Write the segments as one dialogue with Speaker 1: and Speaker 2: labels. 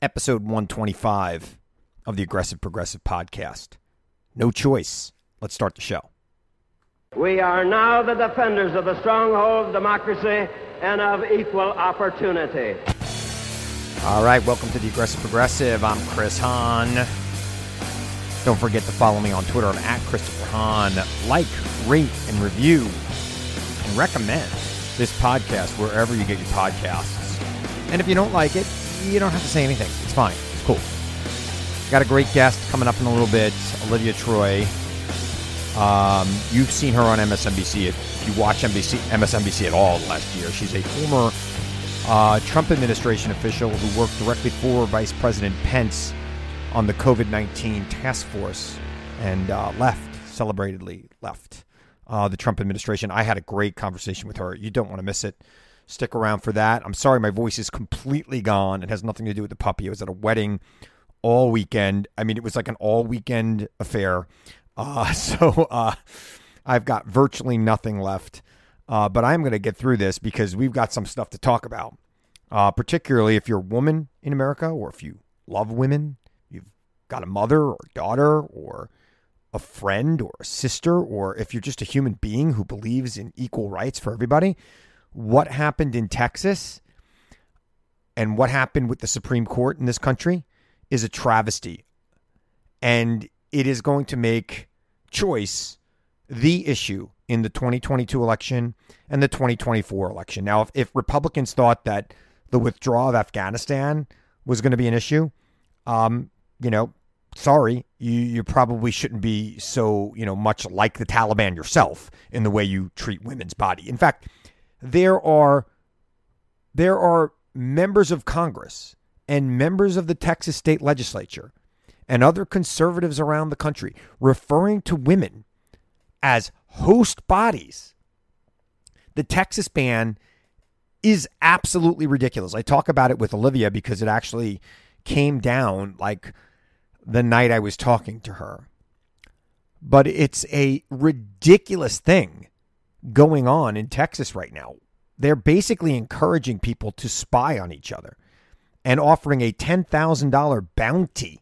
Speaker 1: episode 125 of the Aggressive Progressive Podcast. No choice. Let's start the show.
Speaker 2: We are now the defenders of the stronghold of democracy and of equal opportunity.
Speaker 1: All right, welcome to the Aggressive Progressive. I'm Chris Hahn. Don't forget to follow me on Twitter. I'm at Christopher Hahn. Like, rate, and review, and recommend this podcast wherever you get your podcasts. And if you don't like it, you don't have to say anything. It's fine. It's cool. Got a great guest coming up in a little bit, Olivia Troye. Um, you've seen her on MSNBC. If you watch NBC, MSNBC at all last year, she's a former uh, Trump administration official who worked directly for Vice President Pence on the COVID 19 task force and uh, left, celebratedly left uh, the Trump administration. I had a great conversation with her. You don't want to miss it. Stick around for that. I'm sorry, my voice is completely gone. It has nothing to do with the puppy. I was at a wedding all weekend. I mean, it was like an all weekend affair. Uh, so uh, I've got virtually nothing left. Uh, but I'm going to get through this because we've got some stuff to talk about. Uh, particularly if you're a woman in America or if you love women, you've got a mother or daughter or a friend or a sister, or if you're just a human being who believes in equal rights for everybody. What happened in Texas and what happened with the Supreme Court in this country is a travesty. And it is going to make choice the issue in the 2022 election and the 2024 election. Now, if, if Republicans thought that the withdrawal of Afghanistan was going to be an issue, um, you know, sorry, you, you probably shouldn't be so, you know, much like the Taliban yourself in the way you treat women's body. In fact, there are there are members of Congress and members of the Texas state legislature and other conservatives around the country referring to women as host bodies. The Texas ban is absolutely ridiculous. I talk about it with Olivia because it actually came down like the night I was talking to her. But it's a ridiculous thing going on in Texas right now. They're basically encouraging people to spy on each other and offering a $10,000 bounty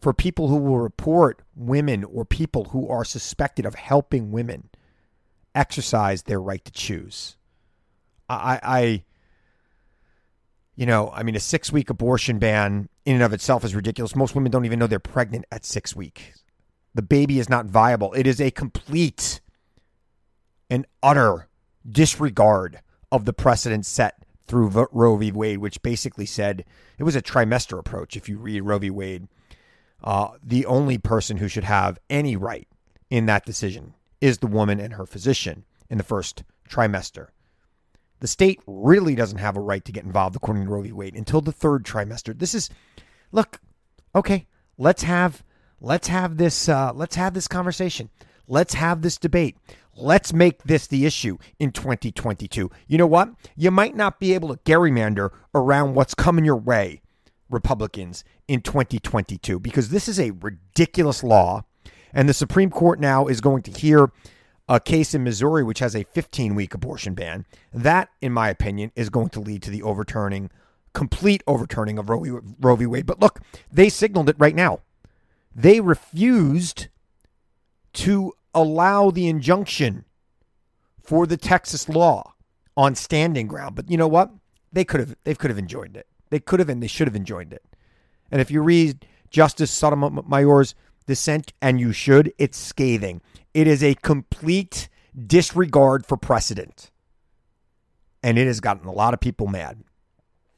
Speaker 1: for people who will report women or people who are suspected of helping women exercise their right to choose. I, I you know, I mean, a six week abortion ban in and of itself is ridiculous. Most women don't even know they're pregnant at six weeks. The baby is not viable. It is a complete and utter disregard of the precedent set through Roe v. Wade, which basically said it was a trimester approach. If you read Roe v. Wade, uh, the only person who should have any right in that decision is the woman and her physician in the first trimester. The state really doesn't have a right to get involved, according to Roe v. Wade, until the third trimester. This is, look, okay, let's have let's have this uh, let's have this conversation. Let's have this debate. Let's make this the issue in 2022. You know what? You might not be able to gerrymander around what's coming your way Republicans in 2022 because this is a ridiculous law. And the Supreme Court now is going to hear a case in Missouri which has a 15 week abortion ban. That, in my opinion, is going to lead to the overturning, complete overturning of Roe, Roe v. Wade. But look, they signaled it right now. They refused to allow the injunction for the Texas law on standing ground. But you know what? They could have they could have enjoined it. They could have and they should have enjoined it. And if you read Justice Sotomayor's dissent, and you should, it's scathing. It is a complete disregard for precedent. And it has gotten a lot of people mad.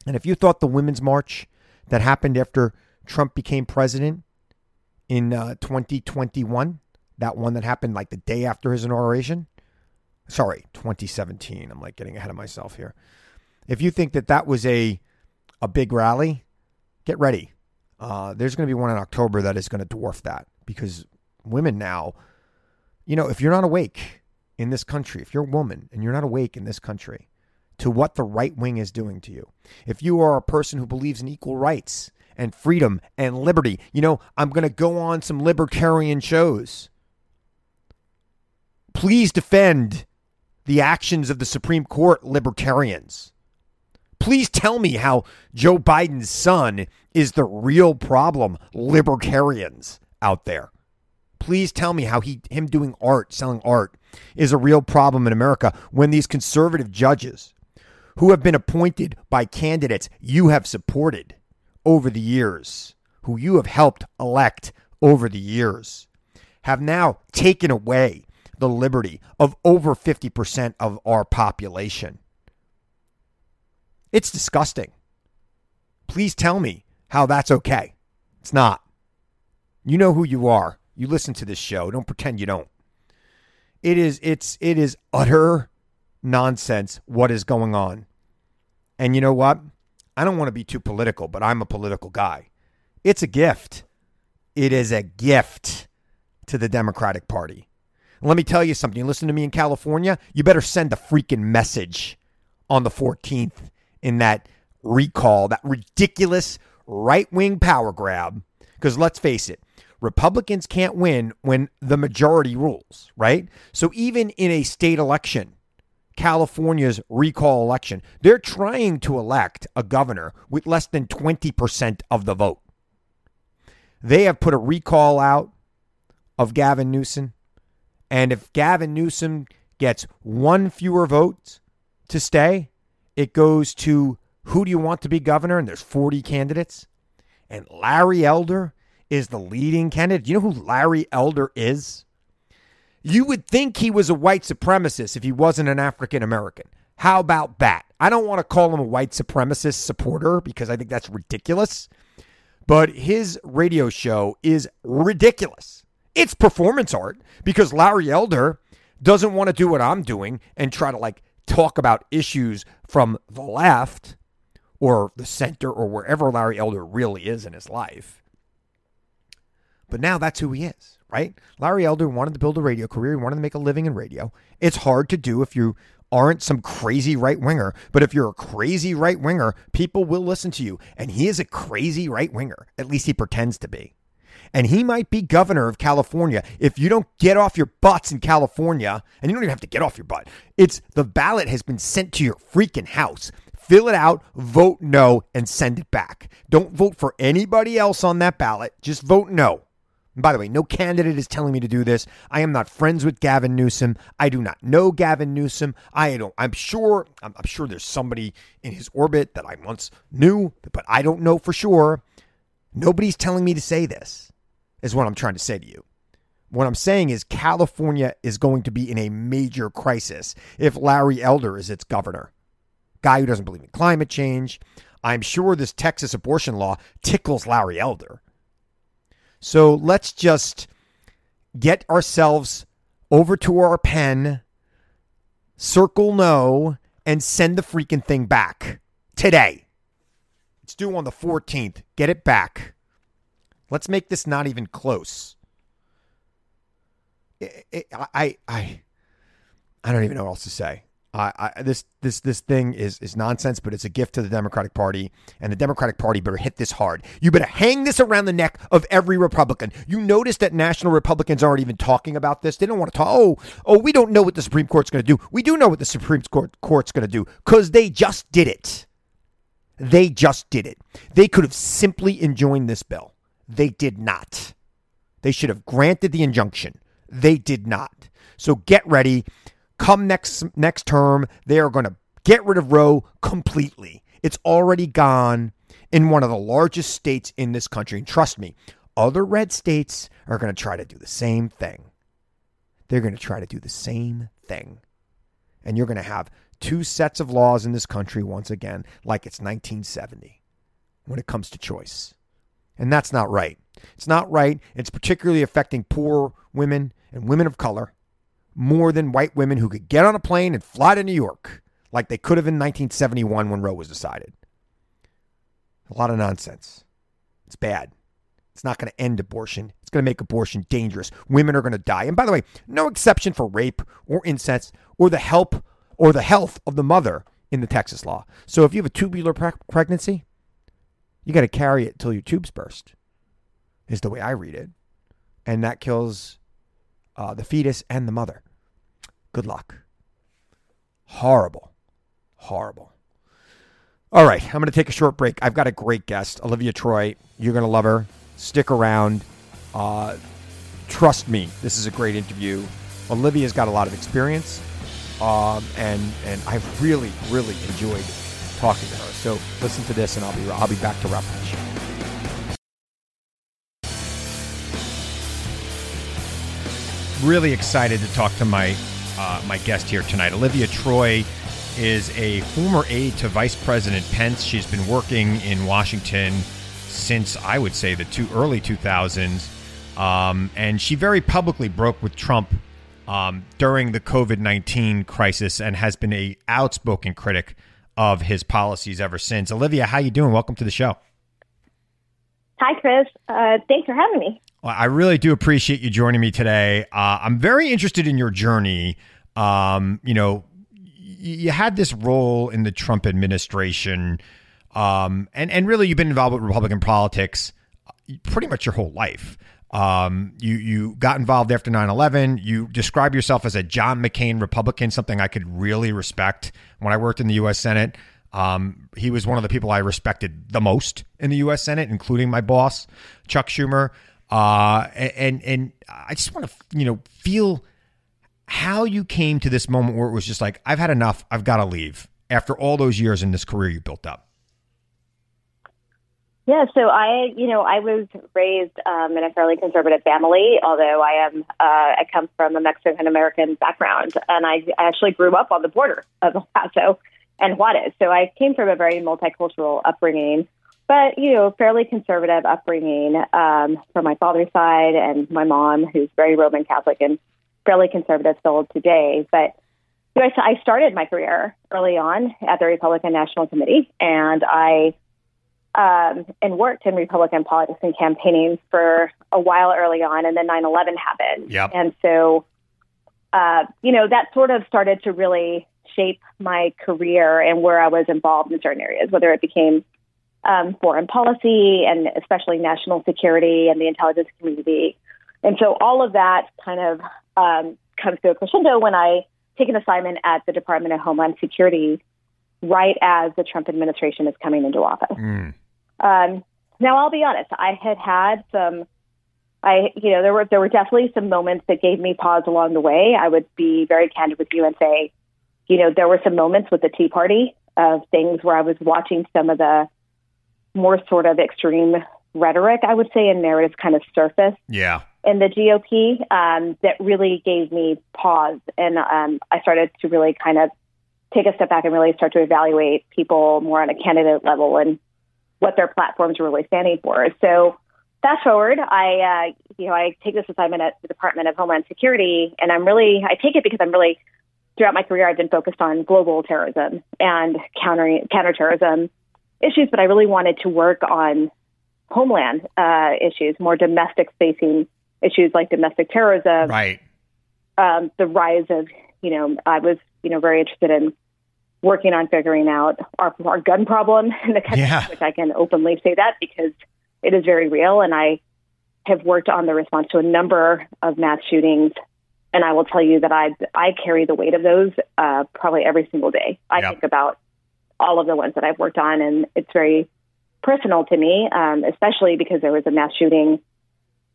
Speaker 1: And if you thought the Women's March that happened after Trump became president in uh, 2021, that one that happened like the day after his inauguration, sorry, 2017. I'm like getting ahead of myself here. If you think that that was a a big rally, get ready. Uh, there's going to be one in October that is going to dwarf that because women now, you know, if you're not awake in this country, if you're a woman and you're not awake in this country to what the right wing is doing to you, if you are a person who believes in equal rights and freedom and liberty, you know, I'm going to go on some libertarian shows. Please defend the actions of the Supreme Court libertarians. Please tell me how Joe Biden's son is the real problem, libertarians out there. Please tell me how he him doing art, selling art is a real problem in America when these conservative judges who have been appointed by candidates you have supported over the years, who you have helped elect over the years, have now taken away the liberty of over 50% of our population. It's disgusting. Please tell me how that's okay. It's not. You know who you are. You listen to this show. Don't pretend you don't. It is it's it is utter nonsense what is going on. And you know what? I don't want to be too political, but I'm a political guy. It's a gift. It is a gift to the Democratic Party. Let me tell you something. You listen to me in California, you better send a freaking message on the 14th in that recall, that ridiculous right wing power grab. Because let's face it, Republicans can't win when the majority rules, right? So even in a state election, California's recall election, they're trying to elect a governor with less than 20% of the vote. They have put a recall out of Gavin Newsom. And if Gavin Newsom gets one fewer votes to stay, it goes to who do you want to be governor? And there's 40 candidates. And Larry Elder is the leading candidate. You know who Larry Elder is? You would think he was a white supremacist if he wasn't an African American. How about that? I don't want to call him a white supremacist supporter because I think that's ridiculous. But his radio show is ridiculous. It's performance art because Larry Elder doesn't want to do what I'm doing and try to like talk about issues from the left or the center or wherever Larry Elder really is in his life. But now that's who he is, right? Larry Elder wanted to build a radio career. He wanted to make a living in radio. It's hard to do if you aren't some crazy right winger. But if you're a crazy right winger, people will listen to you. And he is a crazy right winger. At least he pretends to be. And he might be governor of California. If you don't get off your butts in California, and you don't even have to get off your butt, it's the ballot has been sent to your freaking house. Fill it out, vote no, and send it back. Don't vote for anybody else on that ballot. Just vote no. And by the way, no candidate is telling me to do this. I am not friends with Gavin Newsom. I do not know Gavin Newsom. I don't. I'm sure. I'm, I'm sure there's somebody in his orbit that I once knew, but I don't know for sure. Nobody's telling me to say this. Is what I'm trying to say to you. What I'm saying is California is going to be in a major crisis if Larry Elder is its governor. Guy who doesn't believe in climate change. I'm sure this Texas abortion law tickles Larry Elder. So let's just get ourselves over to our pen, circle no, and send the freaking thing back today. It's due on the 14th. Get it back. Let's make this not even close. I, I, I don't even know what else to say. I, I, this this this thing is is nonsense, but it's a gift to the Democratic Party, and the Democratic Party better hit this hard. You better hang this around the neck of every Republican. You notice that national Republicans aren't even talking about this. They don't want to talk. Oh, oh, we don't know what the Supreme Court's going to do. We do know what the Supreme Court Court's going to do because they just did it. They just did it. They could have simply enjoined this bill. They did not. They should have granted the injunction. They did not. So get ready. Come next next term, they are going to get rid of Roe completely. It's already gone in one of the largest states in this country. And trust me, other red states are going to try to do the same thing. They're going to try to do the same thing. And you're going to have two sets of laws in this country once again, like it's 1970 when it comes to choice. And that's not right. It's not right. It's particularly affecting poor women and women of color more than white women who could get on a plane and fly to New York like they could have in 1971 when Roe was decided. A lot of nonsense. It's bad. It's not going to end abortion. It's going to make abortion dangerous. Women are going to die. And by the way, no exception for rape or incest or the help or the health of the mother in the Texas law. So if you have a tubular pre- pregnancy, you got to carry it till your tubes burst. Is the way I read it. And that kills uh, the fetus and the mother. Good luck. Horrible. Horrible. All right, I'm going to take a short break. I've got a great guest, Olivia Troye. You're going to love her. Stick around. Uh, trust me, this is a great interview. Olivia's got a lot of experience, um, and and I've really really enjoyed talking to her. So listen to this, and I'll be I'll be back to show. Really excited to talk to my uh, my guest here tonight, Olivia Troye is a former aide to Vice President Pence. She's been working in Washington since I would say the two early 2000s, um, and she very publicly broke with Trump um, during the COVID 19 crisis and has been a outspoken critic of his policies ever since. Olivia, how you doing? Welcome to the show.
Speaker 3: Hi, Chris. Uh, thanks for having me.
Speaker 1: Well, I really do appreciate you joining me today. Uh, I'm very interested in your journey. Um, you know, you had this role in the Trump administration, um, and and really you've been involved with Republican politics uh, pretty much your whole life. Um, you you got involved after 9/11. You describe yourself as a John McCain Republican, something I could really respect. When I worked in the U.S. Senate, um, he was one of the people I respected the most in the U.S. Senate, including my boss Chuck Schumer. Uh, and and I just want to you know feel how you came to this moment where it was just like, I've had enough. I've got to leave after all those years in this career you built up.
Speaker 3: Yeah, so I, you know, I was raised um, in a fairly conservative family, although I am, uh, I come from a Mexican American background, and I actually grew up on the border of El Paso and Juarez. So I came from a very multicultural upbringing, but you know, fairly conservative upbringing um, from my father's side and my mom, who's very Roman Catholic and fairly conservative still today. But you know, I started my career early on at the Republican National Committee, and I um, and worked in Republican politics and campaigning for a while early on, and then 9/11 happened.
Speaker 1: Yep.
Speaker 3: And so, uh, you know, that sort of started to really shape my career and where I was involved in certain areas, whether it became um, foreign policy and especially national security and the intelligence community. And so all of that kind of um, comes to a crescendo when I take an assignment at the Department of Homeland Security right as the Trump administration is coming into office. Mm. Um, now, I'll be honest, I had had some. I, you know, there were there were definitely some moments that gave me pause along the way. I would be very candid with you and say, you know, there were some moments with the Tea Party of things where I was watching some of the more sort of extreme rhetoric, I would say, and narratives kind of surface.
Speaker 1: Yeah
Speaker 3: in the GOP um, that really gave me pause. And um, I started to really kind of take a step back and really start to evaluate people more on a candidate level and what their platforms are really standing for. So fast forward, I, uh, you know, I take this assignment at the Department of Homeland Security and I'm really, I take it because I'm really, throughout my career, I've been focused on global terrorism and countering counterterrorism issues, but I really wanted to work on homeland uh, issues, more domestic facing issues like domestic terrorism,
Speaker 1: right?
Speaker 3: Um, the rise of, you know, I was, you know, very interested in working on figuring out our, our gun problem in the country,
Speaker 1: yeah.
Speaker 3: which I can openly say that because it is very real, and I have worked on the response to a number of mass shootings. And I will tell you that I I carry the weight of those uh, probably every single day. I
Speaker 1: yep.
Speaker 3: think about all of the ones that I've worked on, and it's very personal to me, um, especially because there was a mass shooting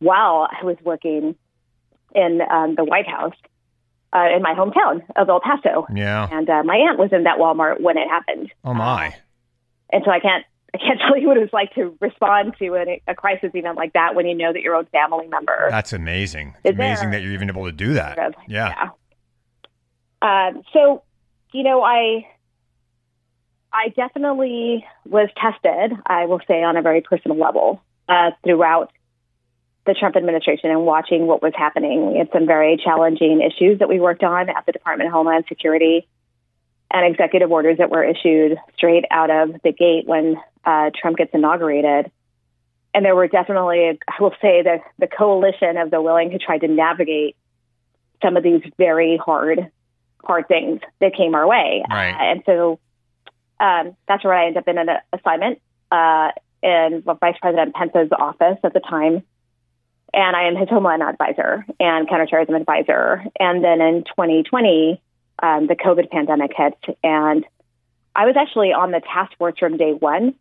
Speaker 3: while I was working in um, the White House uh, in my hometown of El Paso.
Speaker 1: Yeah.
Speaker 3: And uh, my aunt was in that Walmart when it happened.
Speaker 1: Oh my!
Speaker 3: Uh, and so I can't I can't tell you what it was like to respond to a, a crisis event like that when you know that your own family member.
Speaker 1: That's amazing. It's amazing that you're even able to do that. Yeah.
Speaker 3: yeah. Um, so, you know, I I definitely was tested. I will say on a very personal level uh, throughout the Trump administration and watching what was happening. We had some very challenging issues that we worked on at the Department of Homeland Security and executive orders that were issued straight out of the gate when uh, Trump gets inaugurated. And there were definitely, I will say, the, the coalition of the willing who tried to navigate some of these very hard, hard things that came our way.
Speaker 1: Right.
Speaker 3: Uh, and so um, that's where I ended up in an assignment uh, in Vice President Pence's office at the time and I am his Homeland Advisor and Counterterrorism Advisor. And then in 2020, um, the COVID pandemic hit, and I was actually on the task force from day one.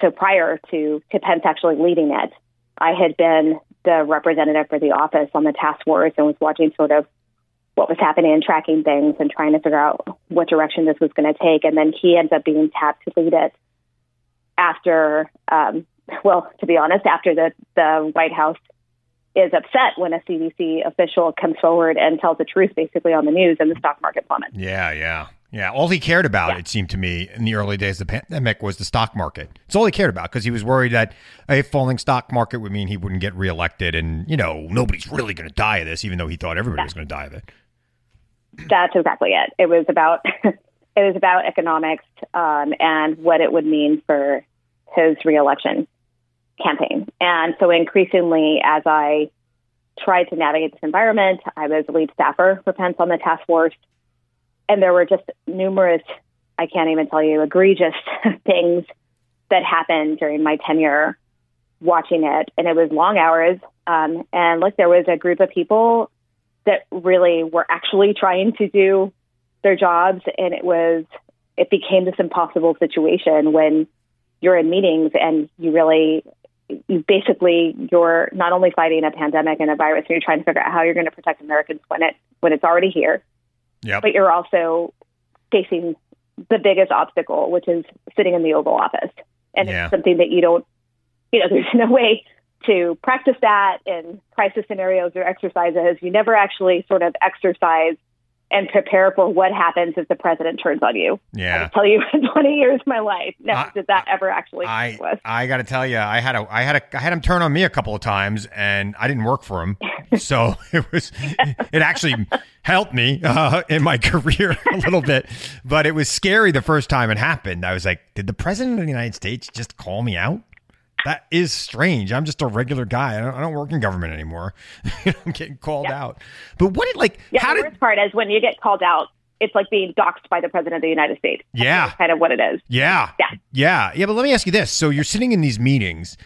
Speaker 3: So prior to, to Pence actually leading it, I had been the representative for the office on the task force and was watching sort of what was happening and tracking things and trying to figure out what direction this was going to take. And then he ends up being tapped to lead it after, um, well, to be honest, after the, the White House is upset when a CDC official comes forward and tells the truth basically on the news and the stock market plummets.
Speaker 1: Yeah, yeah. Yeah, all he cared about, yeah. it seemed to me, in the early days of the pandemic was the stock market. It's all he cared about because he was worried that a falling stock market would mean he wouldn't get reelected. And, you know, nobody's really going to die of this, even though he thought everybody yeah. was going to die of it.
Speaker 3: That's exactly it. It was about it was about economics um, and what it would mean for his reelection campaign. And so increasingly, as I tried to navigate this environment, I was a lead staffer for Pence on the task force and there were just numerous, I can't even tell you, egregious things that happened during my tenure watching it. And it was long hours. Um, and look, there was a group of people that really were actually trying to do their jobs. And it was, it became this impossible situation when you're in meetings and you really, you basically, you're not only fighting a pandemic and a virus, you're trying to figure out how you're going to protect Americans when it, when it's already here
Speaker 1: Yep.
Speaker 3: But you're also facing the biggest obstacle, which is sitting in the Oval Office. And yeah. it's something that you don't, you know, there's no way to practice that in crisis scenarios or exercises. You never actually sort of exercise and prepare for what happens if the president turns on you.
Speaker 1: Yeah,
Speaker 3: I tell you, 20 years of my life, never did that ever actually.
Speaker 1: I I got to tell you, I had a I had a I had him turn on me a couple of times, and I didn't work for him, so it was it actually helped me uh, in my career a little bit, but it was scary the first time it happened. I was like, did the president of the United States just call me out? That is strange. I'm just a regular guy. I don't, I don't work in government anymore. I'm getting called yeah. out. But what did like?
Speaker 3: Yeah,
Speaker 1: how
Speaker 3: the
Speaker 1: did,
Speaker 3: worst part is when you get called out. It's like being doxxed by the president of the United States.
Speaker 1: Yeah,
Speaker 3: kind of what it is.
Speaker 1: Yeah,
Speaker 3: yeah,
Speaker 1: yeah, yeah. But let me ask you this: So you're sitting in these meetings.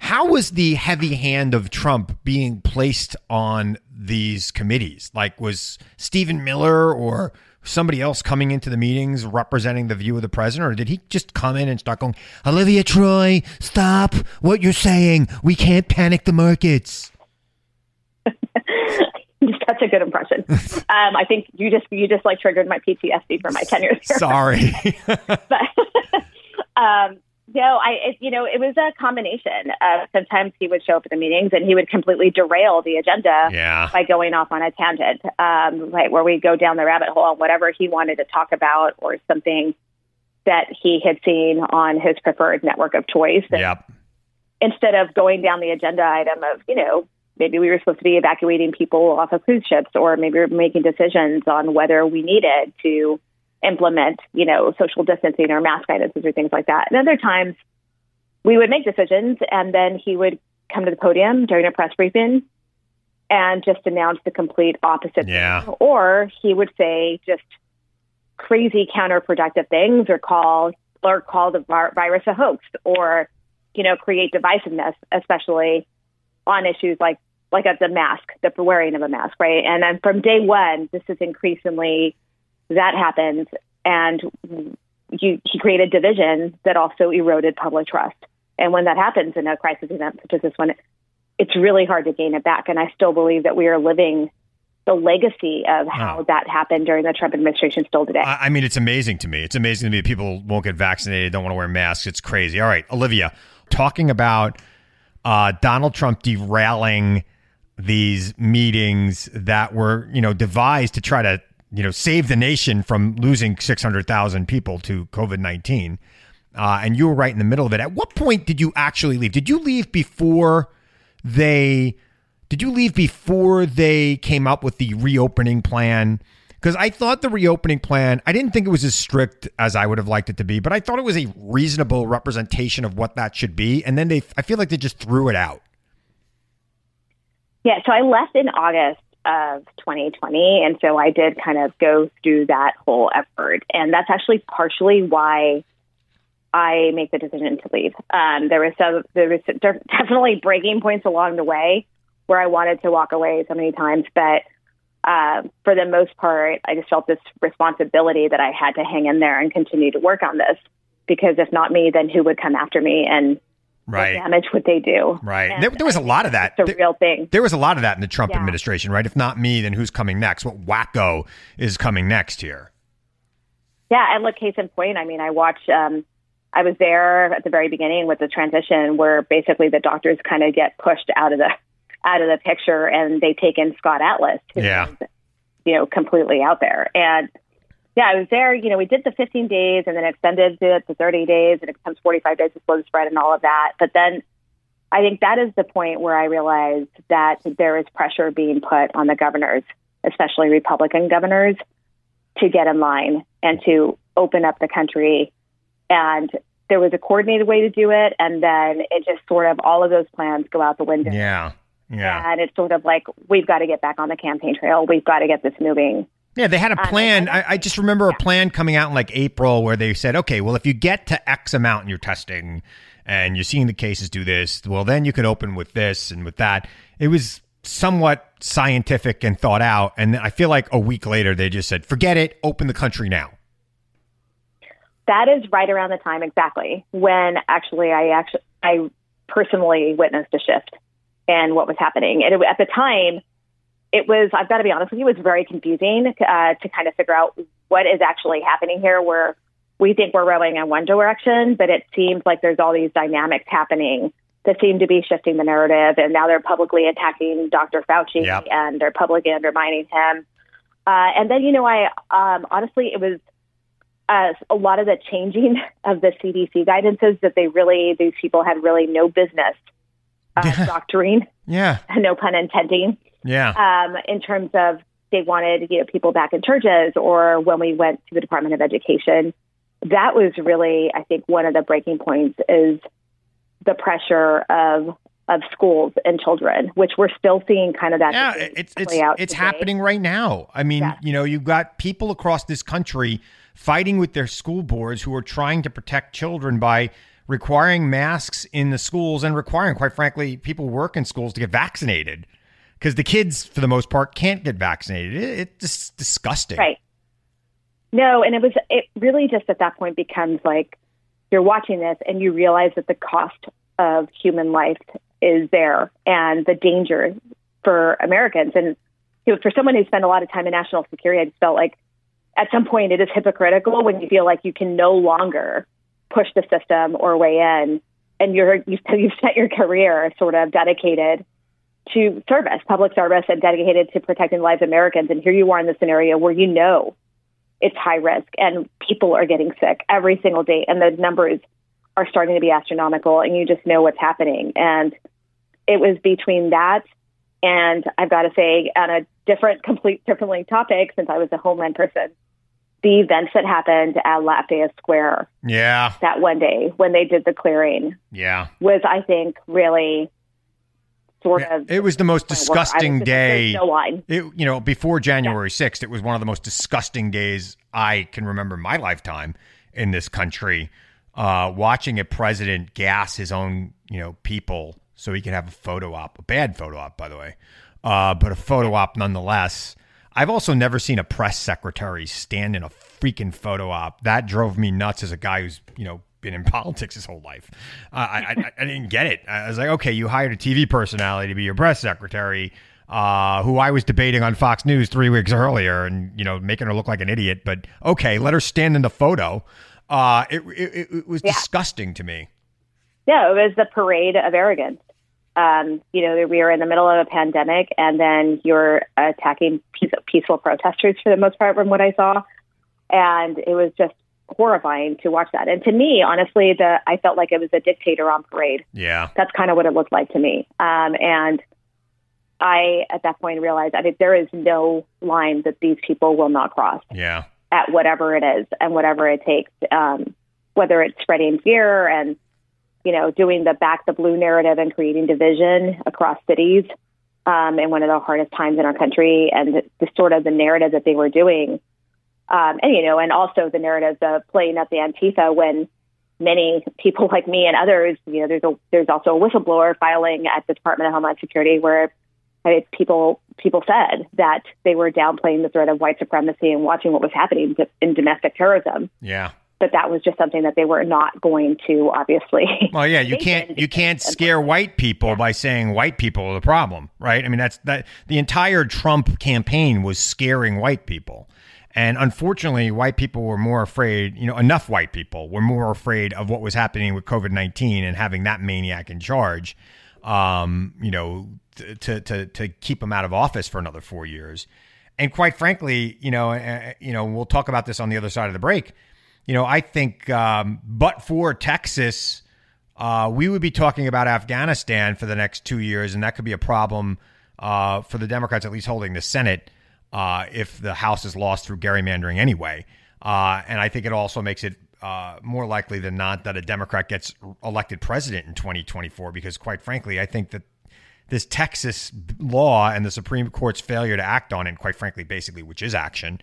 Speaker 1: How was the heavy hand of Trump being placed on these committees? Like, was Stephen Miller or somebody else coming into the meetings representing the view of the president, or did he just come in and start going, Olivia Troye, stop what you're saying. We can't panic the markets.
Speaker 3: That's a good impression. Um, I think you just you just like triggered my PTSD for my tenure. Here.
Speaker 1: Sorry,
Speaker 3: but um, no, I, it, you know, it was a combination. Uh, sometimes he would show up at the meetings and he would completely derail the agenda
Speaker 1: yeah.
Speaker 3: by going off on a tangent, um, right, where we go down the rabbit hole on whatever he wanted to talk about or something that he had seen on his preferred network of choice.
Speaker 1: And yep.
Speaker 3: Instead of going down the agenda item of, you know, maybe we were supposed to be evacuating people off of cruise ships, or maybe we are making decisions on whether we needed to implement, you know, social distancing or mask guidances or things like that. And other times we would make decisions and then he would come to the podium during a press briefing and just announce the complete opposite.
Speaker 1: Yeah.
Speaker 3: Thing. Or he would say just crazy counterproductive things or call or call the virus a hoax or, you know, create divisiveness, especially on issues like like the mask, the wearing of a mask, right? And then from day one, this is increasingly that happened, and you, he created division that also eroded public trust. And when that happens in a crisis event such as this one, it's really hard to gain it back. And I still believe that we are living the legacy of how oh. that happened during the Trump administration still today.
Speaker 1: I mean, it's amazing to me. It's amazing to me that people won't get vaccinated, don't want to wear masks. It's crazy. All right, Olivia, talking about uh, Donald Trump derailing these meetings that were, you know, devised to try to you know, save the nation from losing 600,000 people to COVID 19. Uh, and you were right in the middle of it. At what point did you actually leave? Did you leave before they? Did you leave before they came up with the reopening plan? Because I thought the reopening plan, I didn't think it was as strict as I would have liked it to be, but I thought it was a reasonable representation of what that should be. And then they, I feel like they just threw it out.
Speaker 3: Yeah, so I left in August of 2020. And so I did kind of go through that whole effort. And that's actually partially why I make the decision to leave. Um, there was some, there was definitely breaking points along the way where I wanted to walk away so many times, but uh, for the most part, I just felt this responsibility that I had to hang in there and continue to work on this because if not me, then who would come after me and
Speaker 1: right.
Speaker 3: what damage would they do?
Speaker 1: Right. There, there, was a lot of that.
Speaker 3: It's a real thing.
Speaker 1: There was a lot of that in the Trump yeah. administration, right? If not me, then who's coming next? What wacko is coming next here?
Speaker 3: Yeah, and look, case in point, I mean, I watched. Um, I was there at the very beginning with the transition, where basically the doctors kind of get pushed out of the out of the picture, and they take in Scott Atlas,
Speaker 1: yeah,
Speaker 3: is, you know, completely out there. And yeah, I was there. You know, we did the 15 days, and then extended it to 30 days, and it becomes 45 days to slow the spread, and all of that. But then I think that is the point where I realized that there is pressure being put on the governors, especially Republican governors, to get in line and to open up the country. And there was a coordinated way to do it. And then it just sort of all of those plans go out the window.
Speaker 1: Yeah. Yeah.
Speaker 3: And it's sort of like, we've got to get back on the campaign trail. We've got to get this moving.
Speaker 1: Yeah, they had a plan. Um, I, I, just remember yeah. a plan coming out in like April where they said, okay, well, if you get to X amount in your testing and you're seeing the cases do this, well, then you can open with this and with that. It was somewhat scientific and thought out. And I feel like a week later, they just said, forget it, open the country now.
Speaker 3: That is right around the time exactly when actually I actually I personally witnessed a shift in what was happening. And it, at the time, it was I've got to be honest with you, it was very confusing uh, to kind of figure out what is actually happening here. Where we think we're rowing in one direction, but it seems like there's all these dynamics happening that seem to be shifting the narrative. And now they're publicly attacking Dr. Fauci
Speaker 1: yep.
Speaker 3: and they're publicly undermining him. Uh, and then, you know, I um, honestly, it was uh, a lot of the changing of the CDC guidances that they really, these people had really no business uh, doctoring.
Speaker 1: Yeah.
Speaker 3: No pun intending.
Speaker 1: Yeah.
Speaker 3: Um, in terms of they wanted you know people back in churches, or when we went to the Department of Education, that was really, I think, one of the breaking points is the pressure of of schools and children, which we're still seeing kind of that.
Speaker 1: Yeah, it's it's it's happening right now. I mean, you know, you've got people across this country fighting with their school boards who are trying to protect children by requiring masks in the schools and requiring, quite frankly, people who work in schools to get vaccinated because the kids, for the most part, can't get vaccinated. It, it's just disgusting.
Speaker 3: Right. No, and it was it really just at that point becomes like you're watching this and you realize that the cost of human life is there and the danger for Americans. And you know, for someone who spent a lot of time in national security, I just felt like at some point it is hypocritical when you feel like you can no longer push the system or weigh in, and you're you've, you've set your career sort of dedicated to service, public service, and dedicated to protecting the lives of Americans. And here you are in the scenario where you know it's high risk and people are getting sick every single day and the numbers are starting to be astronomical and you just know what's happening. And it was between that and I've got to say on a different complete differently topic since I was a homeland person the events that happened at Lafayette Square
Speaker 1: yeah.
Speaker 3: that one day when they did the clearing
Speaker 1: yeah.
Speaker 3: was I think really sort
Speaker 1: yeah,
Speaker 3: of.
Speaker 1: It was the most disgusting day.
Speaker 3: No.
Speaker 1: It, you know, before January sixth, it was one of the most disgusting days I can remember in my lifetime in this country. Uh, watching a president gas his own, you know, people so he can have a photo op, a bad photo op, by the way, uh, but a photo op nonetheless. I've also never seen a press secretary stand in a freaking photo op. That drove me nuts as a guy who's, you know, been in politics his whole life. Uh, I, I, I didn't get it. I was like, okay, you hired a TV personality to be your press secretary, uh, who I was debating on Fox News three weeks earlier, and you know, making her look like an idiot. But okay, let her stand in the photo. Uh, it, it, it was yeah. disgusting to me.
Speaker 3: Yeah, it was the parade of arrogance. Um, you know, we were in the middle of a pandemic, and then you're attacking peaceful protesters for the most part, from what I saw, and it was just horrifying to watch that. And to me, honestly, the I felt like it was a dictator on parade.
Speaker 1: Yeah,
Speaker 3: that's kind of what it looked like to me. Um, and I, at that point, realized I mean, there is no line that these people will not cross.
Speaker 1: Yeah,
Speaker 3: at whatever it is and whatever it takes, um, whether it's spreading fear and you know doing the back the blue narrative and creating division across cities. Um, in one of the hardest times in our country, and the, the sort of the narrative that they were doing um, and you know, and also the narratives of playing up the Antifa when many people like me and others, you know, there's a there's also a whistleblower filing at the Department of Homeland Security where I, people people said that they were downplaying the threat of white supremacy and watching what was happening in domestic terrorism.
Speaker 1: Yeah.
Speaker 3: But that was just something that they were not going to obviously.
Speaker 1: Well, yeah, you can't you can't scare white people yeah. by saying white people are the problem, right? I mean, that's that the entire Trump campaign was scaring white people. And unfortunately, white people were more afraid, you know, enough white people were more afraid of what was happening with COVID 19 and having that maniac in charge, um, you know, to, to, to keep him out of office for another four years. And quite frankly, you know, uh, you know, we'll talk about this on the other side of the break. You know, I think, um, but for Texas, uh, we would be talking about Afghanistan for the next two years, and that could be a problem uh, for the Democrats, at least holding the Senate uh, if the House is lost through gerrymandering anyway. Uh, and I think it also makes it uh, more likely than not that a Democrat gets elected president in 2024, because quite frankly, I think that this Texas law and the Supreme Court's failure to act on it, quite frankly, basically, which is action,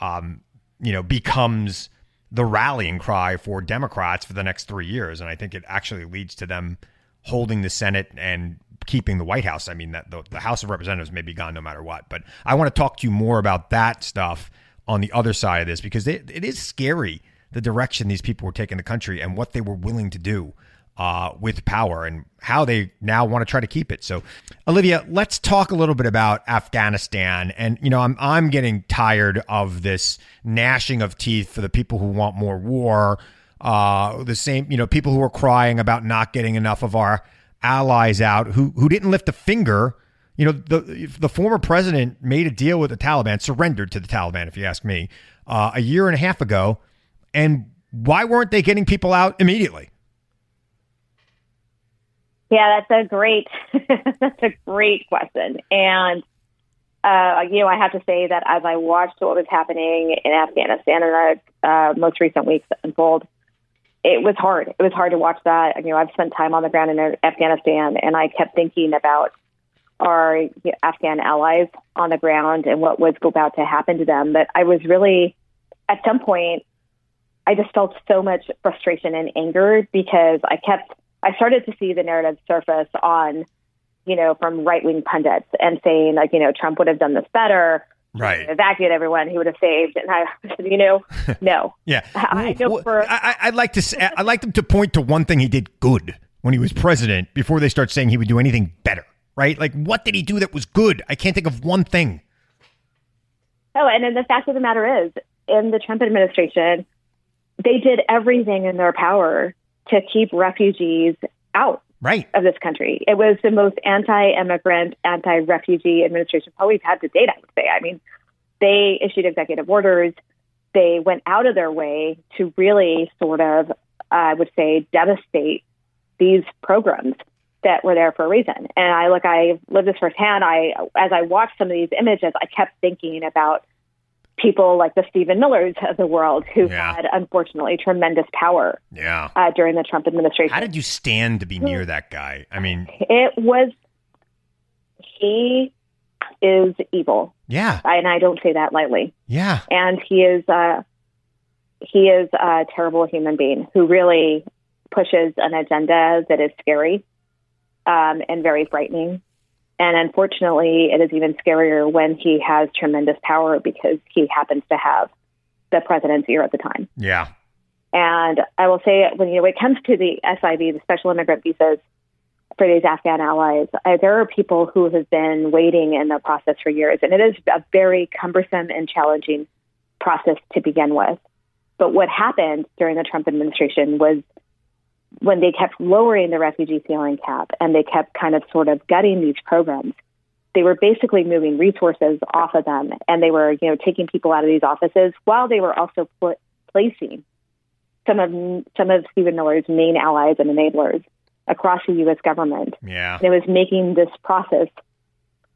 Speaker 1: um, you know, becomes the rallying cry for Democrats for the next three years. And I think it actually leads to them holding the Senate and keeping the White House. I mean, that the, the House of Representatives may be gone no matter what. But I want to talk to you more about that stuff on the other side of this because it, it is scary the direction these people were taking the country and what they were willing to do uh, with power and how they now want to try to keep it. So, Olivia, let's talk a little bit about Afghanistan. And you know, I'm I'm getting tired of this gnashing of teeth for the people who want more war. Uh, the same, you know, people who are crying about not getting enough of our allies out who who didn't lift a finger. You know, the the former president made a deal with the Taliban, surrendered to the Taliban, if you ask me, uh, a year and a half ago. And why weren't they getting people out immediately?
Speaker 3: Yeah, that's a great that's a great question, and uh, you know I have to say that as I watched what was happening in Afghanistan in the uh, most recent weeks unfold, it was hard. It was hard to watch that. You know, I've spent time on the ground in Afghanistan, and I kept thinking about our Afghan allies on the ground and what was about to happen to them. But I was really, at some point, I just felt so much frustration and anger because I kept, I started to see the narrative surface on, you know, from right wing pundits and saying, like, you know, Trump would have done this better
Speaker 1: right.
Speaker 3: evacuate everyone he would have saved. And I said, you know, no.
Speaker 1: yeah.
Speaker 3: I know for.
Speaker 1: I, I'd like to. Say, I'd like them to point to one thing he did good when he was president before they start saying he would do anything better. Right? Like, what did he do that was good? I can't think of one thing.
Speaker 3: Oh, and then the fact of the matter is, in the Trump administration, they did everything in their power to keep refugees out
Speaker 1: right.
Speaker 3: of this country. It was the most anti-immigrant, anti-refugee administration probably we've had to date. I would say. I mean, they issued executive orders. They went out of their way to really sort of, I would say, devastate these programs that were there for a reason. And I look, I lived this firsthand. I, as I watched some of these images, I kept thinking about people like the Stephen Millers of the world who yeah. had unfortunately tremendous power
Speaker 1: yeah.
Speaker 3: Uh, during the Trump administration.
Speaker 1: How did you stand to be near that guy? I mean,
Speaker 3: it was he is evil.
Speaker 1: Yeah,
Speaker 3: and I don't say that lightly.
Speaker 1: Yeah,
Speaker 3: and he is uh, he is a terrible human being who really pushes an agenda that is scary um, and very frightening. And unfortunately, it is even scarier when he has tremendous power because he happens to have the president's ear at the time.
Speaker 1: Yeah.
Speaker 3: And I will say, when you know, when it comes to the SIV, the special immigrant visas for these Afghan allies, uh, there are people who have been waiting in the process for years, and it is a very cumbersome and challenging process to begin with. But what happened during the Trump administration was when they kept lowering the refugee ceiling cap and they kept kind of sort of gutting these programs, they were basically moving resources off of them and they were, you know, taking people out of these offices while they were also put, placing some of some of Stephen Miller's main allies and enablers across the U.S. government.
Speaker 1: Yeah,
Speaker 3: and it was making this process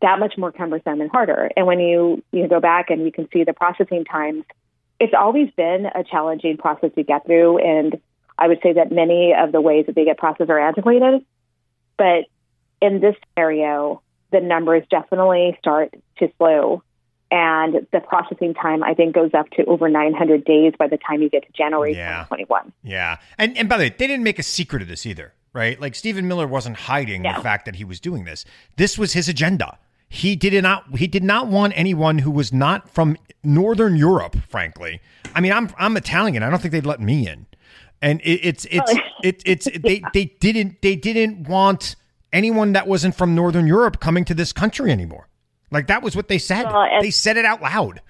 Speaker 3: that much more cumbersome and harder. And when you you go back and you can see the processing times, it's always been a challenging process to get through, and I would say that many of the ways that they get processed are antiquated. But in this scenario, the numbers definitely start to slow. And the processing time, I think, goes up to over 900 days by the time you get to January yeah. 2021.
Speaker 1: Yeah. And, and by the way, they didn't make a secret of this either, right? Like Stephen Miller wasn't hiding no. the fact that he was doing this. This was his agenda. he did not he did not want anyone who was not from Northern Europe. Frankly, I mean, I'm I'm Italian. I don't think they'd let me in. And it, it's it's oh. it, it's they they didn't they didn't want anyone that wasn't from Northern Europe coming to this country anymore. Like that was what they said. Well, they said it out loud.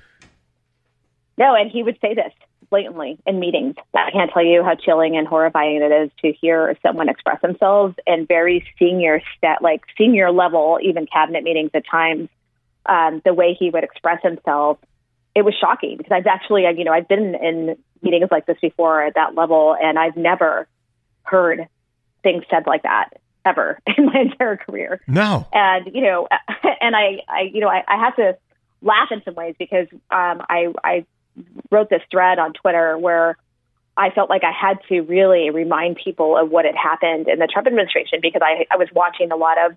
Speaker 3: No, and he would say this blatantly in meetings. I can't tell you how chilling and horrifying it is to hear someone express themselves in very senior stat, like senior level, even cabinet meetings at times. Um, the way he would express himself, it was shocking because I've actually, you know, I've been in meetings like this before at that level, and I've never heard things said like that ever in my entire career.
Speaker 1: No.
Speaker 3: And you know, and I, I, you know, I, I have to laugh in some ways because um, I, I wrote this thread on Twitter where I felt like I had to really remind people of what had happened in the Trump administration because I, I was watching a lot of,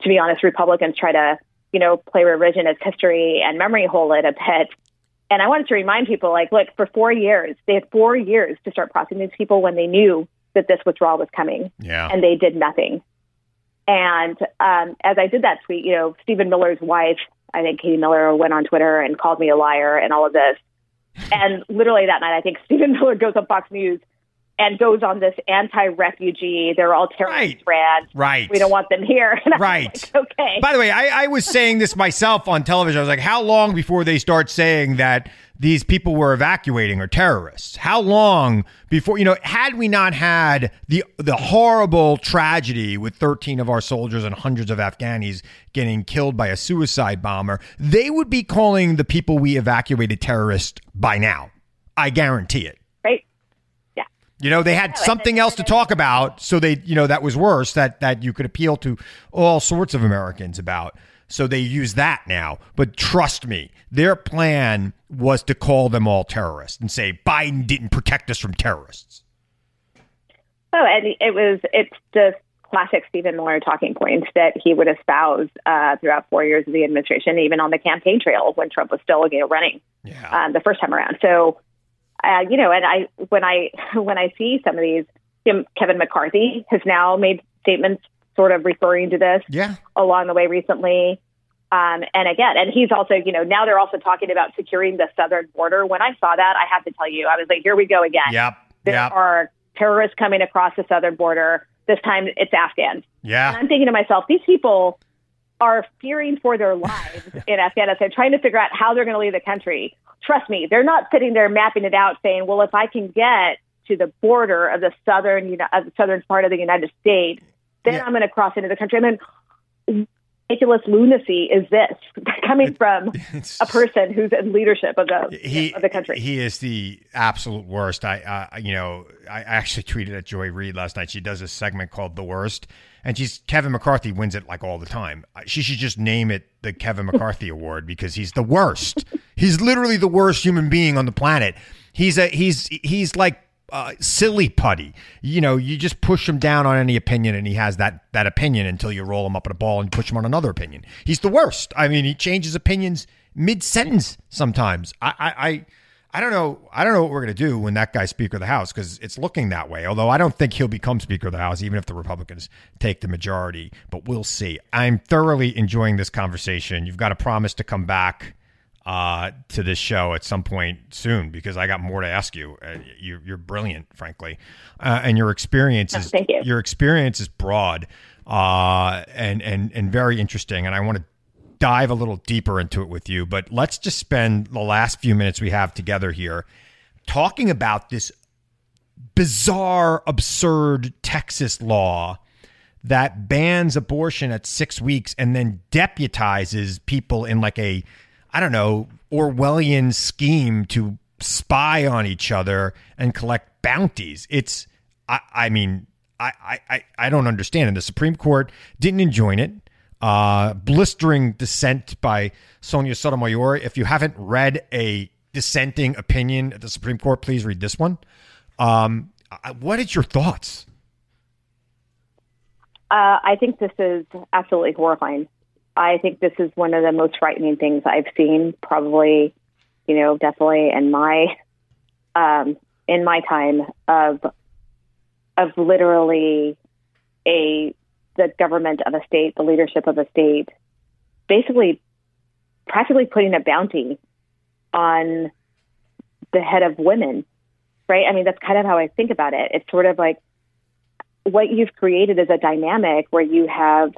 Speaker 3: to be honest, Republicans try to, you know, play revisionist history and memory hole it a bit. And I wanted to remind people, like, look, for four years, they had four years to start prosecuting these people when they knew that this withdrawal was coming.
Speaker 1: Yeah.
Speaker 3: And they did nothing. And um, as I did that tweet, you know, Stephen Miller's wife, I think Katie Miller, went on Twitter and called me a liar and all of this and literally that night, I think Stephen Miller goes on Fox News and goes on this anti-refugee. They're all terrorist
Speaker 1: right. Right.
Speaker 3: We don't want them here.
Speaker 1: right.
Speaker 3: Like, okay.
Speaker 1: By the way, I, I was saying this myself on television. I was like, how long before they start saying that these people were evacuating are terrorists? How long before you know? Had we not had the the horrible tragedy with 13 of our soldiers and hundreds of Afghanis getting killed by a suicide bomber, they would be calling the people we evacuated terrorists by now. I guarantee it. You know, they had something else to talk about, so they, you know, that was worse that that you could appeal to all sorts of Americans about. So they use that now. But trust me, their plan was to call them all terrorists and say Biden didn't protect us from terrorists.
Speaker 3: Oh, and it was it's the classic Stephen Miller talking points that he would espouse uh, throughout four years of the administration, even on the campaign trail when Trump was still you know, running
Speaker 1: yeah.
Speaker 3: um, the first time around. So, uh, you know, and I when I when I see some of these, you know, Kevin McCarthy has now made statements sort of referring to this
Speaker 1: yeah.
Speaker 3: along the way recently. Um, and again, and he's also, you know, now they're also talking about securing the southern border. When I saw that, I have to tell you, I was like, here we go again.
Speaker 1: Yep.
Speaker 3: There
Speaker 1: yep.
Speaker 3: are terrorists coming across the southern border. This time it's Afghans.
Speaker 1: Yeah.
Speaker 3: And I'm thinking to myself, these people are fearing for their lives in Afghanistan, trying to figure out how they're going to leave the country. Trust me, they're not sitting there mapping it out saying, well, if I can get to the border of the southern, you know, of the southern part of the United States, then yeah. I'm going to cross into the country. I mean, ridiculous lunacy is this coming from a person who's in leadership of the he, of the country?
Speaker 1: He is the absolute worst. I, uh, you know, I actually tweeted at Joy Reid last night. She does a segment called "The Worst," and she's Kevin McCarthy wins it like all the time. She should just name it the Kevin McCarthy Award because he's the worst. he's literally the worst human being on the planet. He's a he's he's like uh, silly putty. You know, you just push him down on any opinion, and he has that that opinion until you roll him up in a ball and push him on another opinion. He's the worst. I mean, he changes opinions mid sentence sometimes. I, I, I I don't know. I don't know what we're going to do when that guy's Speaker of the House because it's looking that way. Although I don't think he'll become Speaker of the House, even if the Republicans take the majority. But we'll see. I'm thoroughly enjoying this conversation. You've got a promise to come back uh, to this show at some point soon because I got more to ask you. Uh, you are brilliant, frankly, uh, and your experience is
Speaker 3: oh, you.
Speaker 1: your experience is broad uh, and and and very interesting. And I want to dive a little deeper into it with you. But let's just spend the last few minutes we have together here talking about this bizarre, absurd Texas law that bans abortion at six weeks and then deputizes people in like a I don't know, Orwellian scheme to spy on each other and collect bounties. It's, I, I mean, I, I, I don't understand. And the Supreme Court didn't enjoin it. Uh, blistering dissent by Sonia Sotomayor. If you haven't read a dissenting opinion at the Supreme Court, please read this one. Um, what is your thoughts?
Speaker 3: Uh, I think this is absolutely horrifying. I think this is one of the most frightening things I've seen, probably, you know, definitely in my um, in my time of of literally a the government of a state, the leadership of a state, basically practically putting a bounty on the head of women, right? I mean, that's kind of how I think about it. It's sort of like what you've created is a dynamic where you have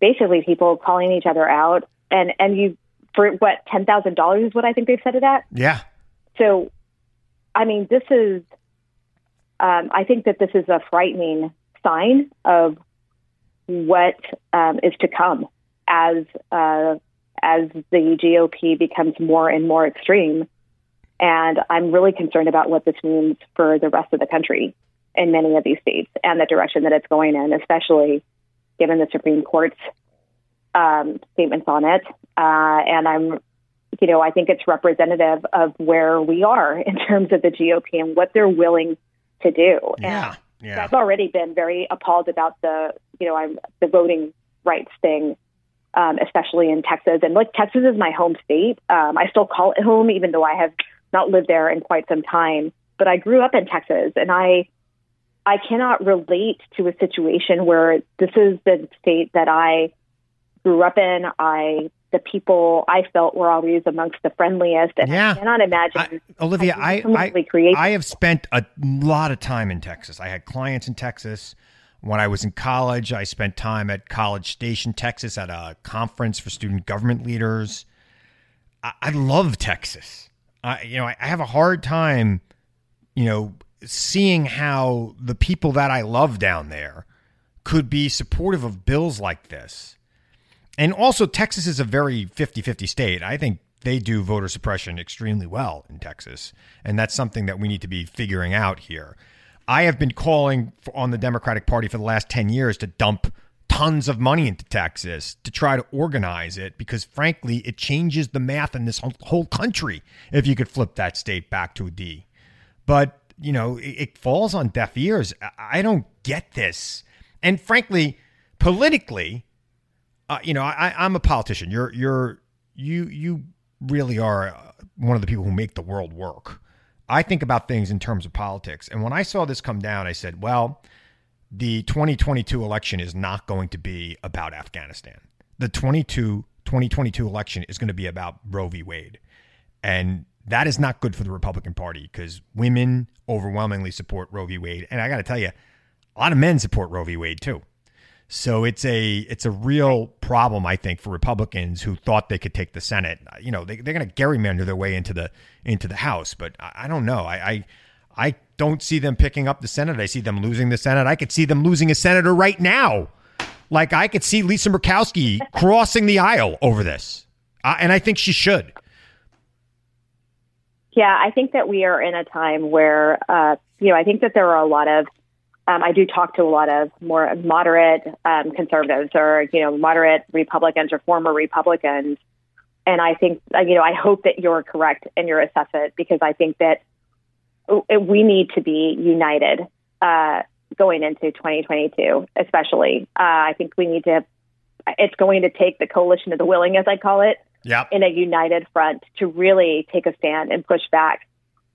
Speaker 3: basically people calling each other out, and and you for what ten thousand dollars is what I think they've set it at.
Speaker 1: Yeah.
Speaker 3: So, I mean, this is. Um, I think that this is a frightening sign of what um, is to come as uh, as the GOP becomes more and more extreme. And I'm really concerned about what this means for the rest of the country in many of these states and the direction that it's going in, especially given the Supreme Court's um, statements on it. Uh, and I'm, you know, I think it's representative of where we are in terms of the GOP and what they're willing to do.
Speaker 1: Yeah.
Speaker 3: And
Speaker 1: yeah.
Speaker 3: I've already been very appalled about the, you know, I'm the voting rights thing um, especially in Texas. And like Texas is my home state. Um, I still call it home, even though I have not lived there in quite some time. But I grew up in Texas, and I I cannot relate to a situation where this is the state that I grew up in. I the people I felt were always amongst the friendliest, and
Speaker 1: Yeah.
Speaker 3: I cannot imagine.
Speaker 1: I, Olivia, I, I, I have spent a lot of time in Texas. I had clients in Texas. When I was in college, I spent time at College Station, Texas, at a conference for student government leaders. I, I love Texas. I, you know, I, I have a hard time, you know, seeing how the people that I love down there could be supportive of bills like this. And also, Texas is a very 50 50 state. I think they do voter suppression extremely well in Texas. And that's something that we need to be figuring out here. I have been calling on the Democratic Party for the last 10 years to dump tons of money into Texas to try to organize it because, frankly, it changes the math in this whole, whole country if you could flip that state back to a D. But, you know, it, it falls on deaf ears. I, don't get this. And frankly, politically, uh, you know, I, I'm a politician. You're you're you you really are uh, one of the people who make the world work. I think about things in terms of politics, and when I saw this come down, I said, "Well, the 2022 election is not going to be about Afghanistan. The 22 2022 election is going to be about Roe v. Wade, and that is not good for the Republican Party because women overwhelmingly support Roe v. Wade, and I got to tell you, a lot of men support Roe v. Wade too." So it's a it's a real problem, I think, for Republicans who thought they could take the Senate. You know, they, they're going to gerrymander their way into the into the House, but I, I don't know. I, I I don't see them picking up the Senate. I see them losing the Senate. I could see them losing a senator right now. Like I could see Lisa Murkowski crossing the aisle over this, uh, and I think she should.
Speaker 3: Yeah, I think that we are in a time where, uh, you know, I think that there are a lot of, um, I do talk to a lot of more moderate um, conservatives or, you know, moderate Republicans or former Republicans. And I think, uh, you know, I hope that you're correct in your assessment because I think that uh, we need to be united uh, going into 2022, especially. Uh, I think we need to, it's going to take the coalition of the willing, as I call it,
Speaker 1: Yep.
Speaker 3: in a united front to really take a stand and push back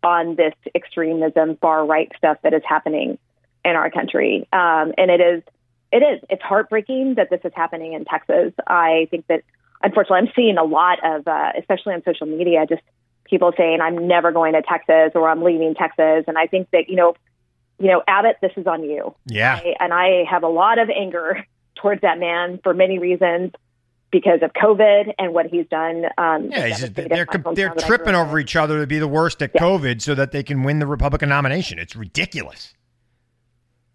Speaker 3: on this extremism, far right stuff that is happening in our country. Um, and it is, it is, it's heartbreaking that this is happening in Texas. I think that, unfortunately, I'm seeing a lot of, uh, especially on social media, just people saying I'm never going to Texas or I'm leaving Texas. And I think that you know, you know, Abbott, this is on you.
Speaker 1: Yeah.
Speaker 3: I, and I have a lot of anger towards that man for many reasons because of COVID and what he's done. Um,
Speaker 1: Yeah, he's, they're they're tripping over each other to be the worst at
Speaker 3: Yeah.
Speaker 1: COVID so that they can win the Republican nomination. It's ridiculous.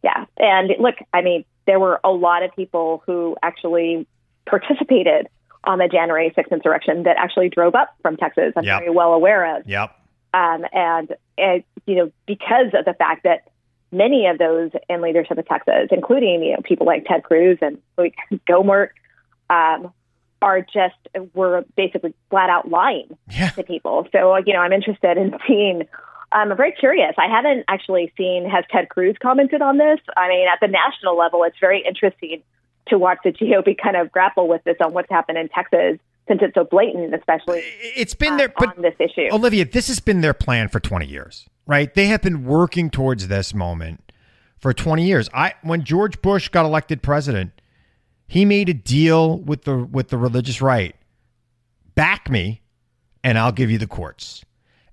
Speaker 3: Yeah. And look, I mean, there were a lot of people who actually participated on the January 6th insurrection that actually drove up from Texas. I'm
Speaker 1: Yep.
Speaker 3: very well aware of.
Speaker 1: Yep.
Speaker 3: Um, and, uh, you know, because of the fact that many of those in leadership of Texas, including, you know, people like Ted Cruz and like Gohmert, um, are just, were basically flat out lying
Speaker 1: Yeah.
Speaker 3: to people. So, you know, I'm interested in seeing. I'm very curious. I haven't actually seen has Ted Cruz commented on this. I mean, at the national level, it's very interesting to watch the GOP kind of grapple with this on what's happened in Texas since it's so blatant, especially
Speaker 1: It's been
Speaker 3: uh,
Speaker 1: there, but
Speaker 3: on this issue.
Speaker 1: Olivia, this has been their plan for 20 years, right? They have been working towards this moment for 20 years. I when George Bush got elected president, He made a deal with the with the religious right. Back me and I'll give you the courts.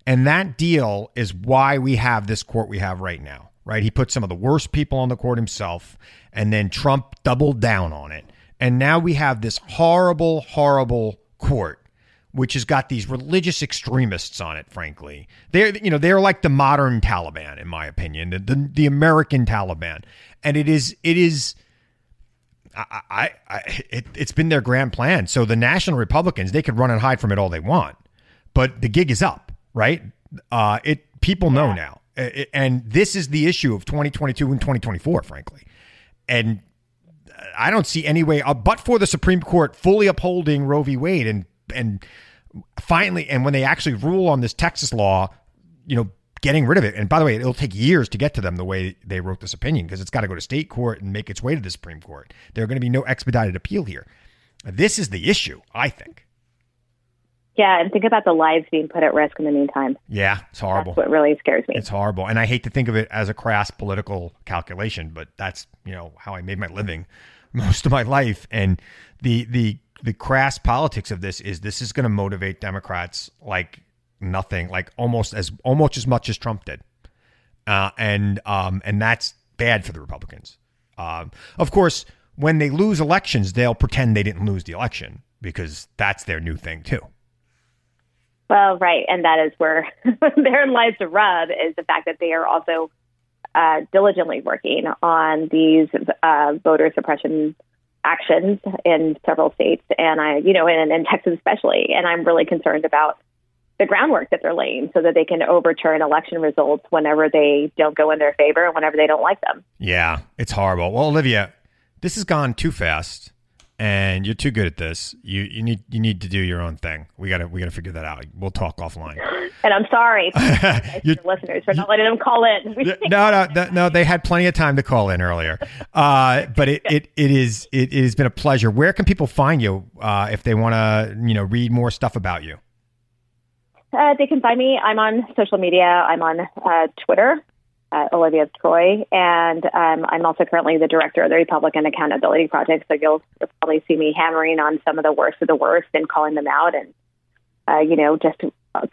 Speaker 1: And that deal is why we have this court we have right now, right? He put some of the worst people on the court himself, and then Trump doubled down on it. And now we have this horrible, horrible court which has got these religious extremists on it. Frankly, they're you know they're like the modern Taliban, in my opinion, the the, the American Taliban, and it is it is. I, I, I it, it's been their grand plan. So the National Republicans, they could run and hide from it all they want, but the gig is up, right? Uh, it people know now, it, and this is the issue of 2022 and 2024, frankly. And I don't see any way, uh, but for the Supreme Court fully upholding Roe v. Wade and and finally, and when they actually rule on this Texas law, you know, getting rid of it. And by the way, it'll take years to get to them the way they wrote this opinion because it's got to go to state court and make its way to the Supreme Court. There are going to be no expedited appeal here. This is the issue, I think.
Speaker 3: Yeah, and think about the lives being put at risk in the meantime.
Speaker 1: Yeah, it's horrible.
Speaker 3: That's what really scares me.
Speaker 1: It's horrible. And I hate to think of it as a crass political calculation, but that's, you know, how I made my living most of my life. And the the the crass politics of this is this is going to motivate Democrats like nothing, like almost as almost as much as Trump did, uh, and um, and that's bad for the Republicans. Um, of course, when they lose elections, they'll pretend they didn't lose the election because that's their new thing too.
Speaker 3: Well, right, and that is where their lies to rub is the fact that they are also uh, diligently working on these uh, voter suppression actions in several states, and I, you know, in, in Texas especially. And I'm really concerned about the groundwork that they're laying so that they can overturn election results whenever they don't go in their favor and whenever they don't like them.
Speaker 1: Yeah, it's horrible. Well, Olivia, this has gone too fast and you're too good at this. You you need you need to do your own thing. We gotta we gotta figure that out. We'll talk offline.
Speaker 3: And I'm sorry, your listeners, for not letting them call in.
Speaker 1: no, no, no, no, They had plenty of time to call in earlier. Uh, but it, it it is it, it has been a pleasure. Where can people find you uh, if they want to you know read more stuff about you?
Speaker 3: Uh, they can find me. I'm on social media. I'm on uh, Twitter uh, Olivia Troye, and um, I'm also currently the director of the Republican Accountability Project. So you'll, you'll, probably see me hammering on some of the worst of the worst and calling them out, and uh, you know, just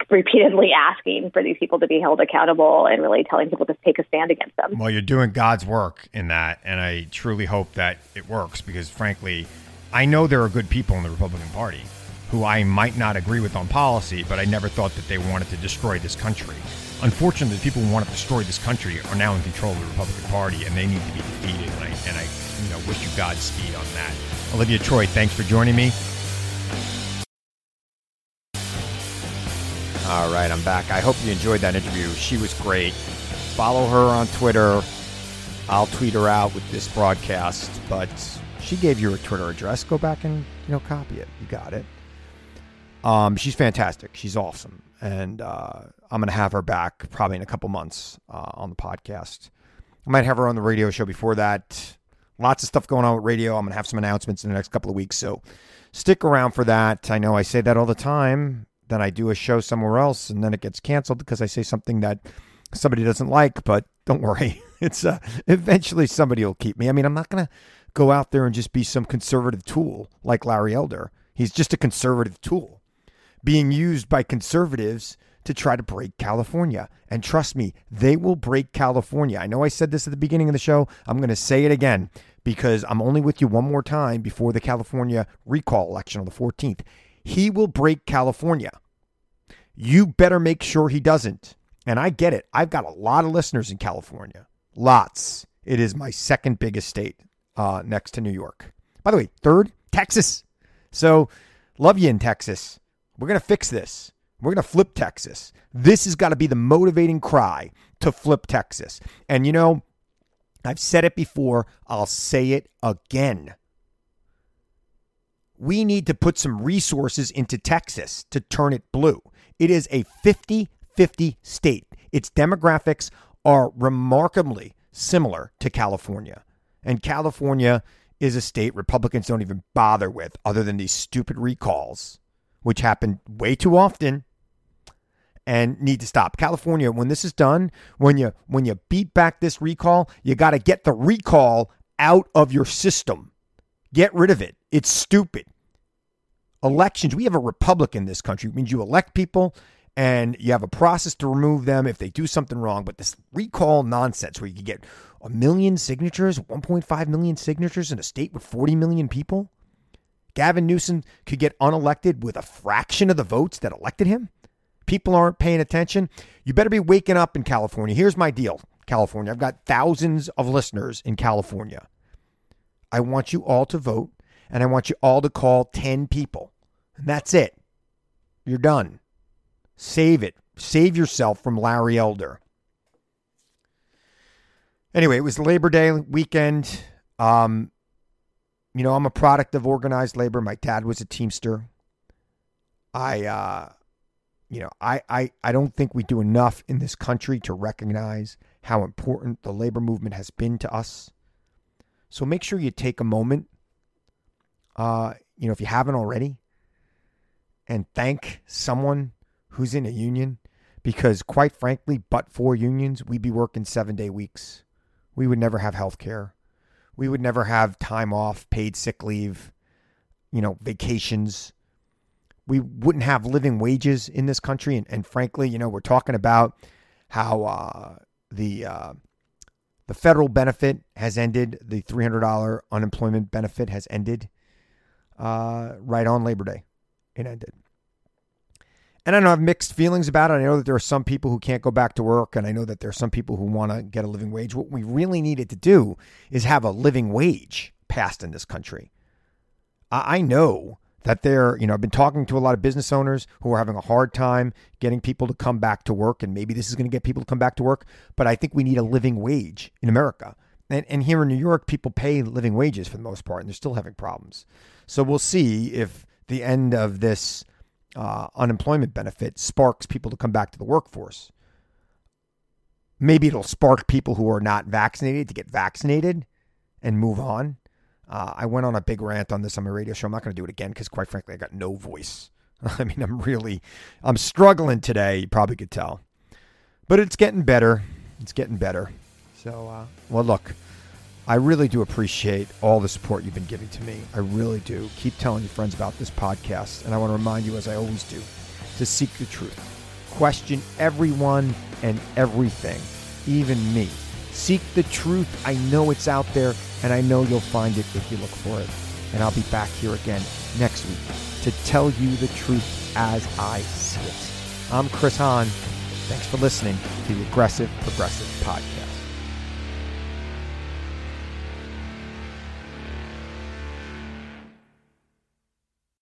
Speaker 3: repeatedly asking for these people to be held accountable and really telling people to take a stand against them.
Speaker 1: Well, you're doing God's work in that, and I truly hope that it works because, frankly, I know there are good people in the Republican Party who I might not agree with on policy, but I never thought that they wanted to destroy this country. Unfortunately, the people who want to destroy this country are now in control of the Republican Party, and they need to be defeated. And I, and I you know, wish you Godspeed on that. Olivia Troye, thanks for joining me. All right, I'm back. I hope you enjoyed that interview. She was great. Follow her on Twitter. I'll tweet her out with this broadcast, but she gave you her Twitter address. Go back and you know copy it. You got it. Um, she's fantastic. She's awesome, and uh, I'm going to have her back probably in a couple months uh, on the podcast. I might have her on the radio show before that. Lots of stuff going on with radio. I'm going to have some announcements in the next couple of weeks, so stick around for that. I know I say that all the time. Then I do a show somewhere else, and then it gets canceled because I say something that somebody doesn't like. But don't worry, it's uh, eventually somebody will keep me. I mean, I'm not going to go out there and just be some conservative tool like Larry Elder. He's just a conservative tool being used by conservatives to try to break California. And trust me, they will break California. I know I said this at the beginning of the show. I'm going to say it again because I'm only with you one more time before the California recall election on the 14th. He will break California. You better make sure he doesn't. And I get it. I've got a lot of listeners in California. Lots. It is my second biggest state uh, next to New York. By the way, third, Texas. So love you in Texas. We're going to fix this. We're going to flip Texas. This has got to be the motivating cry to flip Texas. And you know, I've said it before, I'll say it again. We need to put some resources into Texas to turn it blue. It is a 50 50 state. Its demographics are remarkably similar to California. And California is a state Republicans don't even bother with, other than these stupid recalls which happen way too often and need to stop. California, when this is done, when you when you beat back this recall, you got to get the recall out of your system. Get rid of it. It's stupid. Elections, we have a republic in this country. It means you elect people and you have a process to remove them if they do something wrong. But this recall nonsense where you can get a million signatures, 1.5 million signatures in a state with 40 million people. Gavin Newsom could get unelected with a fraction of the votes that elected him. People aren't paying attention. You better be waking up in California. Here's my deal, California. I've got thousands of listeners in California. I want you all to vote, and I want you all to call 10 people. And that's it. You're done. Save it. Save yourself from Larry Elder. Anyway, it was Labor Day weekend. Um, you know, I'm a product of organized labor. My dad was a Teamster. I, uh, you know, I, I, I don't think we do enough in this country to recognize how important the labor movement has been to us. So make sure you take a moment, uh, you know, if you haven't already, and thank someone who's in a union because, quite frankly, but for unions, we'd be working seven day weeks. We would never have health care. We would never have time off, paid sick leave, you know, vacations. We wouldn't have living wages in this country. And, and frankly, you know, we're talking about how uh, the uh, the federal benefit has ended. The $300 unemployment benefit has ended uh, right on Labor Day. It ended. And I know I have mixed feelings about it. I know that there are some people who can't go back to work, and I know that there are some people who want to get a living wage. What we really needed to do is have a living wage passed in this country. I know that there, you know, I've been talking to a lot of business owners who are having a hard time getting people to come back to work, and maybe this is going to get people to come back to work. But I think we need a living wage in America. And, and here in New York, people pay living wages for the most part, and they're still having problems. So we'll see if the end of this uh, unemployment benefit sparks people to come back to the workforce. Maybe it'll spark people who are not vaccinated to get vaccinated and move on. Uh, I went on a big rant on this on my radio show. I'm not going to do it again because, quite frankly, I got no voice. I mean, I'm really, I'm struggling today. You probably could tell, but it's getting better. It's getting better. So, uh, well, look, I really do appreciate all the support you've been giving to me. I really do. Keep telling your friends about this podcast. And I want to remind you, as I always do, to seek the truth. Question everyone and everything, even me. Seek the truth. I know it's out there, and I know you'll find it if you look for it. And I'll be back here again next week to tell you the truth as I see it. I'm Chris Hahn. Thanks for listening to the Aggressive Progressive Podcast.